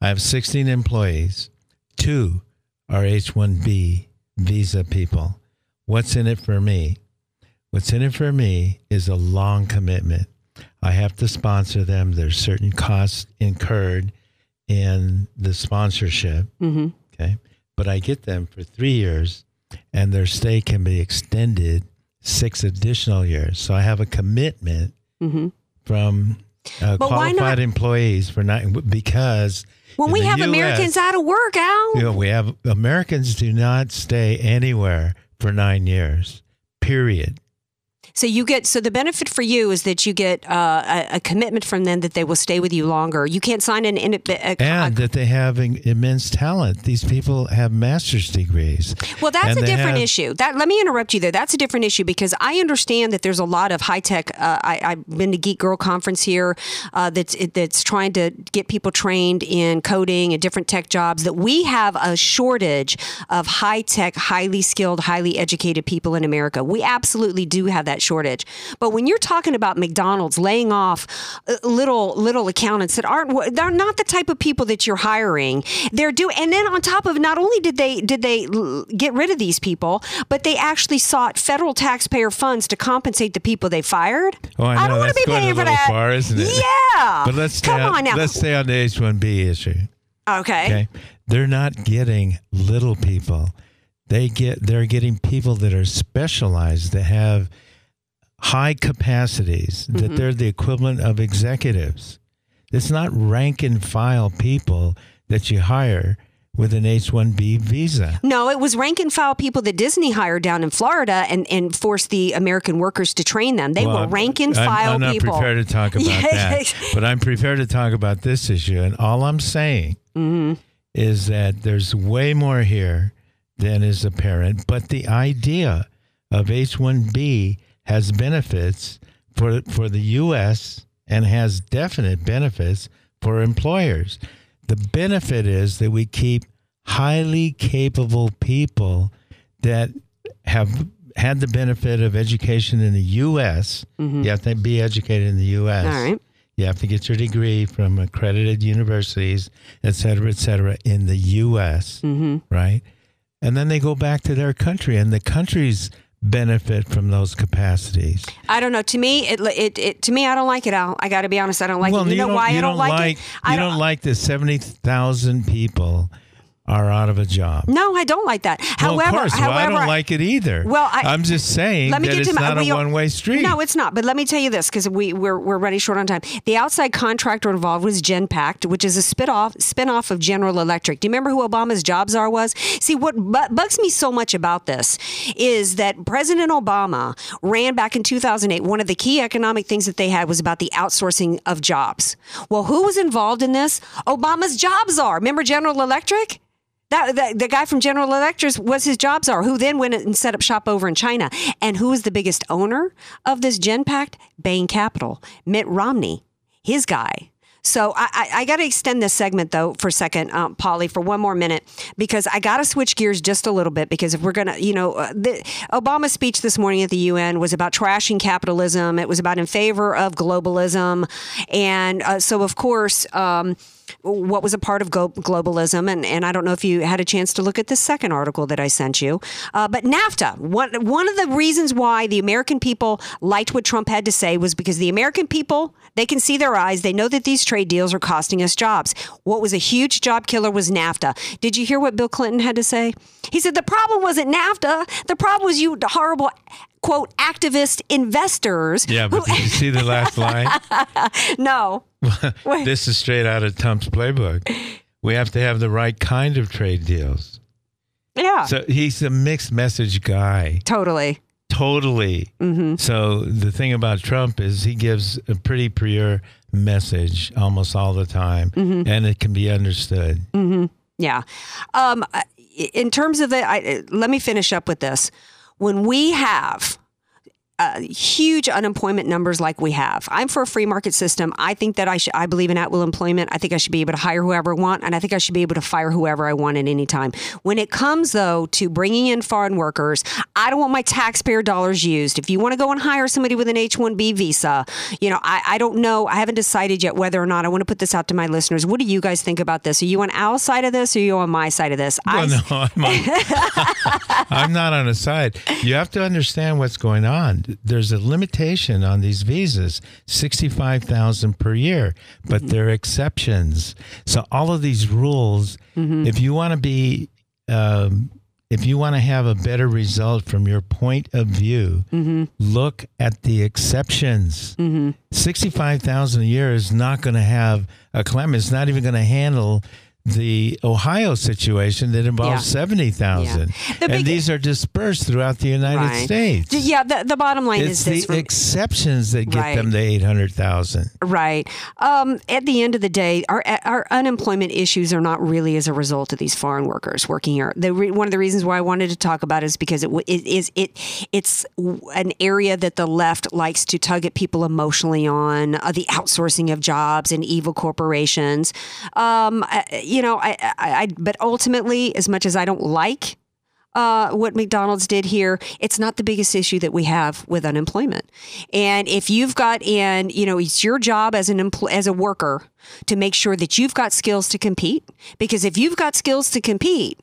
I have 16 employees. Two are H 1B visa people. What's in it for me? What's in it for me is a long commitment. I have to sponsor them. There's certain costs incurred in the sponsorship. Mm-hmm. Okay. But I get them for three years and their stay can be extended six additional years. So I have a commitment Mm-hmm. from uh, qualified employees for not because When we have US Americans out of work, Al. you know, we have Americans do not stay anywhere for nine years. Period. So you get so the benefit for you is that you get uh, a, a commitment from them that they will stay with you longer. You can't sign an in, a, And that they have immense talent. These people have master's degrees. Well, that's a different have- issue. That let me interrupt you there. That's a different issue because I understand that there's a lot of high tech. Uh, I, I've been to Geek Girl conference here uh, that's it, that's trying to get people trained in coding and different tech jobs. That we have a shortage of high tech, highly skilled, highly educated people in America. We absolutely do have that shortage. But when you're talking about McDonald's laying off uh, little little accountants that aren't they're not the type of people that you're hiring. They're doing, and then on top of not only did they did they get rid of these people, but they actually sought federal taxpayer funds to compensate the people they fired. Oh, I know. I don't want to be paying for that. far, isn't it? Yeah. But let's come on, on now. Let's stay on the H one B issue. okay. Okay, they're not getting little people. They get they're getting people that are specialized that have high capacities. That Mhm. they're the equivalent of executives. It's not rank and file people that you hire with an H one B visa. No, it was rank and file people that Disney hired down in Florida and, and forced the American workers to train them. They Well, were rank and I'm- file I'm, not people. prepared to talk about that, but I'm prepared to talk about this issue. And all I'm saying Mhm. is that there's way more here than is apparent. But the idea of H-1B has benefits for for the U.S. and has definite benefits for employers. The benefit is that we keep highly capable people that have had the benefit of education in the U.S. You have to be educated in the U.S. Mm-hmm. All right. You have to get your degree from accredited universities, et cetera, et cetera, in the U.S. Mm-hmm. Right, and then they go back to their country, and the countries benefit from those capacities. I don't know. To me, it, it, it to me, I don't like it. Al. I got to be honest. I don't like it. You, know don't, why you I don't, like, it? I You don't, like that seventy thousand people are out of a job. No, I don't like that. Well, however, of course, well, however, I don't like it either. Well, I, am just saying let me that get it's to not we- a one-way street. No, it's not. But let me tell you this, because we we're, we're running short on time. The outside contractor involved was Genpact, which is a spin off spin off of General Electric. Do you remember who Obama's jobs czar was? See, what bu- bugs me so much about this is that President Obama ran back in 2008. One of the key economic things that they had was about the outsourcing of jobs. Well, who was involved in this? Obama's jobs czar. Remember General Electric? That, that the guy from General Electric was his job czar, who then went and set up shop over in China. And who is the biggest owner of this Genpact? Bain Capital, Mitt Romney, his guy. So I, I, I got to extend this segment though for a second, um, Polly, for one more minute because I got to switch gears just a little bit because if we're gonna, you know, uh, the Obama's speech this morning at the UN was about trashing capitalism. It was about in favor of globalism, and uh, so of course. Um, what was a part of globalism. And, and I don't know if you had a chance to look at the second article that I sent you. Uh, but NAFTA, one, one of the reasons why the American people liked what Trump had to say was because the American people, they can see their eyes. They know that these trade deals are costing us jobs. What was a huge job killer was NAFTA. Did you hear what Bill Clinton had to say? He said the problem wasn't NAFTA. The problem was you horrible quote activist investors. Yeah, but did you see the last line? no. this is straight out of Trump's playbook. We have to have the right kind of trade deals. Yeah. So he's a mixed message guy. Totally. Totally. Mm-hmm. So the thing about Trump is he gives a pretty pure message almost all the time, Mhm. and it can be understood. hmm Yeah. Um, in terms of the, I, let me finish up with this. When we have uh, huge unemployment numbers like we have, I'm for a free market system. I think that I should. I believe in at will employment. I think I should be able to hire whoever I want, and I think I should be able to fire whoever I want at any time. When it comes though to bringing in foreign workers, I don't want my taxpayer dollars used. If you want to go and hire somebody with an H-1B visa, you know, I, I don't know. I haven't decided yet whether or not I want to put this out to my listeners. What do you guys think about this? Are you on our side of this, or are you on my side of this? Well, no, I'm, on, I'm not on a side. You have to understand what's going on. There's a limitation on these visas, sixty-five thousand per year, but Mm-hmm. there are exceptions. So all of these rules, Mm-hmm. if you want to be, um, if you want to have a better result from your point of view, Mm-hmm. look at the exceptions. Sixty-five thousand a year is not going to have a claim. It's not even going to handle the Ohio situation that involves Yeah. seventy thousand, Yeah. The and these are dispersed throughout the United Right. States. Yeah, the, the bottom line It's is the this. exceptions that get Right. them to eight hundred thousand. Right. Um, at the end of the day, our our unemployment issues are not really as a result of these foreign workers working here. The re- one of the reasons why I wanted to talk about it is because it, it is it it's an area that the left likes to tug at people emotionally on uh, the outsourcing of jobs and evil corporations. Um, I, you know, I, I, I but ultimately, as much as I don't like uh, what McDonald's did here, it's not the biggest issue that we have with unemployment. And if you've got, in, you know, it's your job as an empl- as a worker to make sure that you've got skills to compete. Because if you've got skills to compete,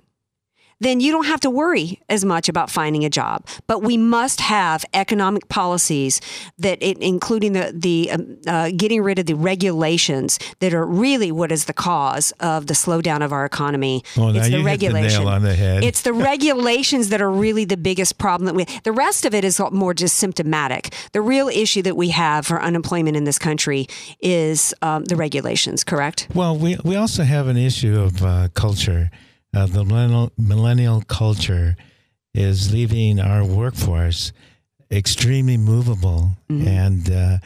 then you don't have to worry as much about finding a job. But we must have economic policies that, it, including the the um, uh, getting rid of the regulations that are really what is the cause of the slowdown of our economy. Well, now it's the hit the nail on the head. It's the regulations that are really the biggest problem that we. The rest of it is more just symptomatic. The real issue that we have for unemployment in this country is um, the regulations. Correct? Well, we we also have an issue of uh, culture. Uh, the millennial, millennial culture is leaving our workforce extremely movable, Mm-hmm. and uh,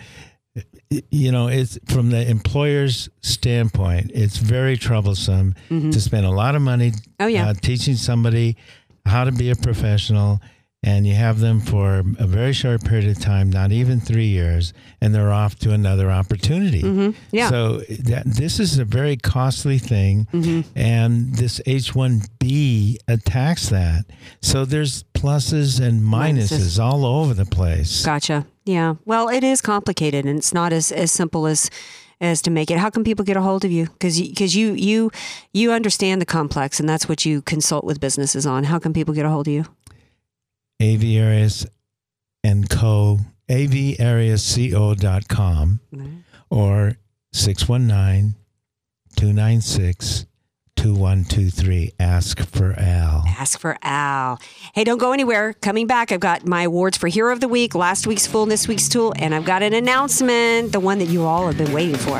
you know, it's from the employer's standpoint, it's very troublesome to spend a lot of money Mm-hmm. Oh, yeah. uh, teaching somebody how to be a professional. And you have them for a very short period of time, not even three years, and they're off to another opportunity. Mm-hmm. Yeah. So that, this is a very costly thing, Mm-hmm. and this H-1B attacks that. So there's pluses and minuses, Minuses. all over the place. Gotcha. Yeah. Well, it is complicated, and it's not as, as simple as as to make it. How can people get a hold of you? Because because you, you you understand the complex, and that's what you consult with businesses on. How can people get a hold of you? Aviaries and Co. aviariasco.com or 619 296 2123. Ask for Al. Ask for Al. Hey, don't go anywhere. Coming back, I've got my awards for Hero of the Week, last week's Fool, and this week's Tool, and I've got an announcement, the one that you all have been waiting for.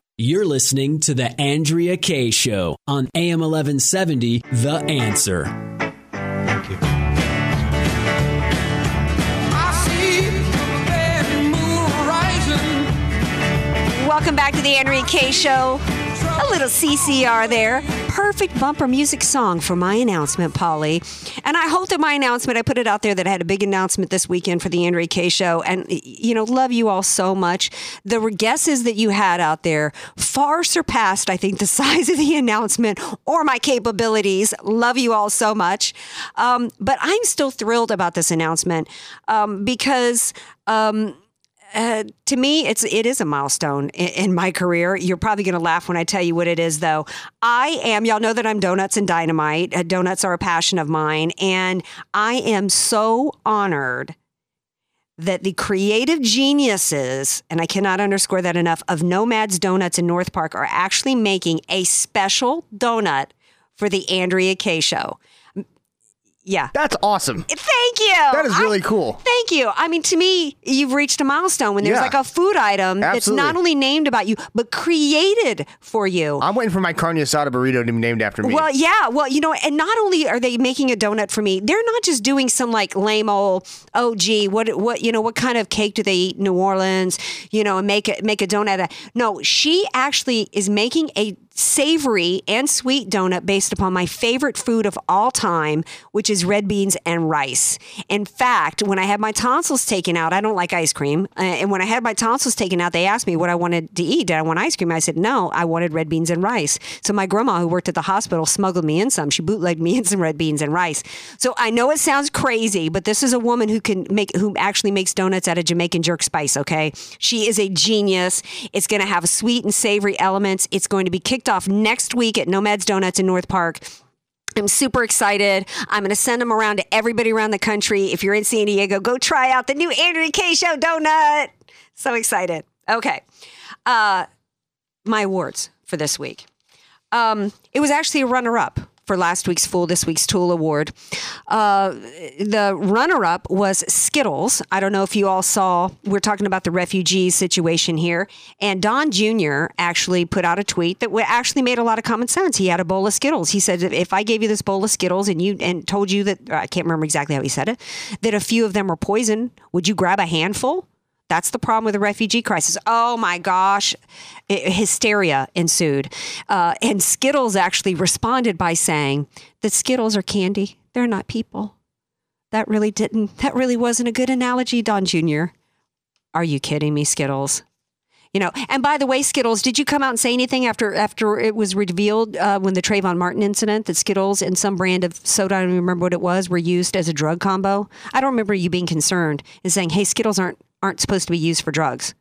You're listening to The Andrea Kaye Show on AM 1170, The Answer. Thank you. Welcome back to the Andrea Kaye Show. A little CCR there. Perfect bumper music song for my announcement, Polly. And I that my announcement, I put it out there that I had a big announcement this weekend for the Kaye Show. And, you know, love you all so much. The guesses that you had out there far surpassed, I think, the size of the announcement or my capabilities. Love you all so much. Um, but I'm still thrilled about this announcement um, because. Um, uh, to me, it's it is a milestone in, in my career. You're probably going to laugh when I tell you what it is, though. I am. Y'all know that I'm donuts and dynamite. Uh, donuts are a passion of mine, and I am so honored that the creative geniuses, and I cannot underscore that enough, of Nomads Donuts in North Park are actually making a special donut for the Andrea Kaye Show. Yeah. That's awesome. Thank you. That is really I- cool. Thank you. I mean, to me, you've reached a milestone when there's Yeah. like a food item that's not only named about you, but created for you. I'm waiting for my carne asada burrito to be named after me. Well, yeah. Well, you know, and not only are they making a donut for me, they're not just doing some like lame old, oh, gee, what, what, you know, what kind of cake do they eat in New Orleans? You know, and make it, make a donut. No, she actually is making a savory and sweet donut based upon my favorite food of all time, which is red beans and rice. In fact, when I had my tonsils taken out, I don't like ice cream. Uh, and when I had my tonsils taken out, they asked me what I wanted to eat. Did I want ice cream? I said, no, I wanted red beans and rice. So my grandma, who worked at the hospital, smuggled me in some. She bootlegged me in some red beans and rice. So I know it sounds crazy, but this is a woman who can make, who actually makes donuts out of Jamaican jerk spice, okay? She is a genius. It's going to have sweet and savory elements. It's going to be kicked off next week at Nomads Donuts in North Park. I'm super excited. I'm going to send them around to everybody around the country. If you're in San Diego, go try out the new Andrea Kaye Show donut. So excited. Okay. Uh, my awards for this week. Um, it was actually a runner up for last week's Fool This Week's Tool Award. Uh, the runner up was Skittles. I don't know if you all saw, we're talking about the refugee situation here. And Don Jr. actually put out a tweet that actually made a lot of common sense. He had a bowl of Skittles. He said, if I gave you this bowl of Skittles and you and told you that, I can't remember exactly how he said it, that a few of them were poison, would you grab a handful? That's the problem with the refugee crisis. Oh my gosh, hysteria ensued. Uh, and Skittles actually responded by saying that Skittles are candy, they're not people. That really didn't, that really wasn't a good analogy, Don Jr. Are you kidding me, Skittles? You know, and by the way, Skittles, did you come out and say anything after after it was revealed uh, when the Trayvon Martin incident that Skittles and some brand of soda, I don't remember what it was, were used as a drug combo? I don't remember you being concerned and saying, "Hey, Skittles aren't aren't supposed to be used for drugs."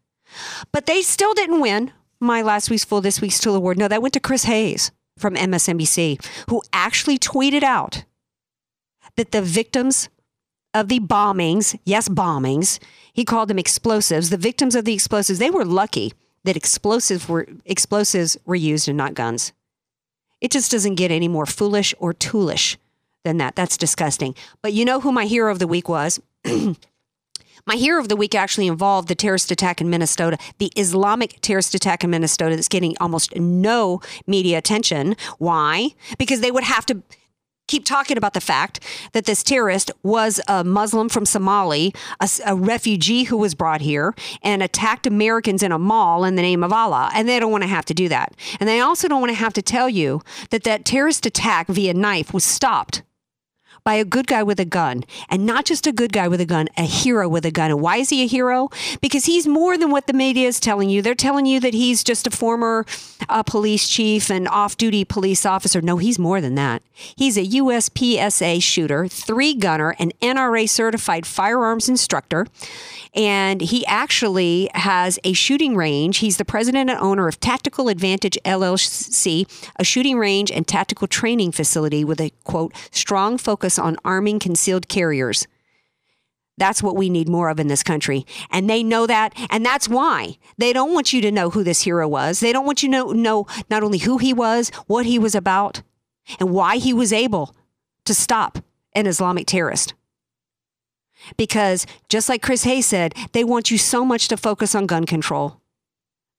But they still didn't win my last week's full this week's Tool Award. No, that went to Chris Hayes from MSNBC, who actually tweeted out that the victims of the bombings, yes, bombings, he called them explosives. The victims of the explosives, they were lucky that explosives were explosives were used and not guns. It just doesn't get any more foolish or toolish than that. That's disgusting. But you know who my hero of the week was? My hero of the week actually involved the terrorist attack in Minnesota, the Islamic terrorist attack in Minnesota that's getting almost no media attention. Why? Because they would have to keep talking about the fact that this terrorist was a Muslim from Somali, a refugee who was brought here and attacked Americans in a mall in the name of Allah. And they don't want to have to do that. And they also don't want to have to tell you that that terrorist attack via knife was stopped by a good guy with a gun. And not just a good guy with a gun, a hero with a gun. And why is he a hero? Because he's more than what the media is telling you. They're telling you that he's just a former uh, police chief and off duty police officer. No, he's more than that. He's a USPSA shooter, three gunner, an NRA certified firearms instructor. And he actually has a shooting range. He's the president and owner of Tactical Advantage LLC, a shooting range and tactical training facility with a quote, strong focus on arming concealed carriers. That's what we need more of in this country. And they know that. And that's why they don't want you to know who this hero was. They don't want you to know, know not only who he was, what he was about, and why he was able to stop an Islamic terrorist. Because just like Chris Hayes said, they want you so much to focus on gun control.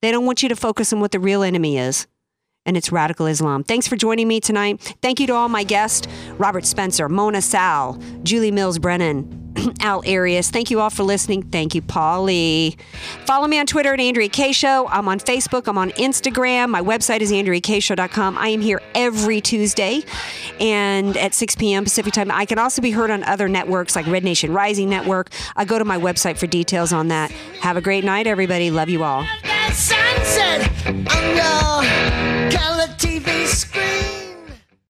They don't want you to focus on what the real enemy is and it's radical Islam. Thanks for joining me tonight. Thank you to all my guests Robert Spencer, Mona Sal, Julie Mills Brennan. Al Arias. Thank you all for listening. Thank you, Polly. Follow me on Twitter at Andrea Kaye Show. I'm on Facebook. I'm on Instagram. My website is AndreaKayeShow.com. I am here every Tuesday and at 6 p.m. Pacific time. I can also be heard on other networks like Red Nation Rising Network. I go to my website for details on that. Have a great night, everybody. Love you all.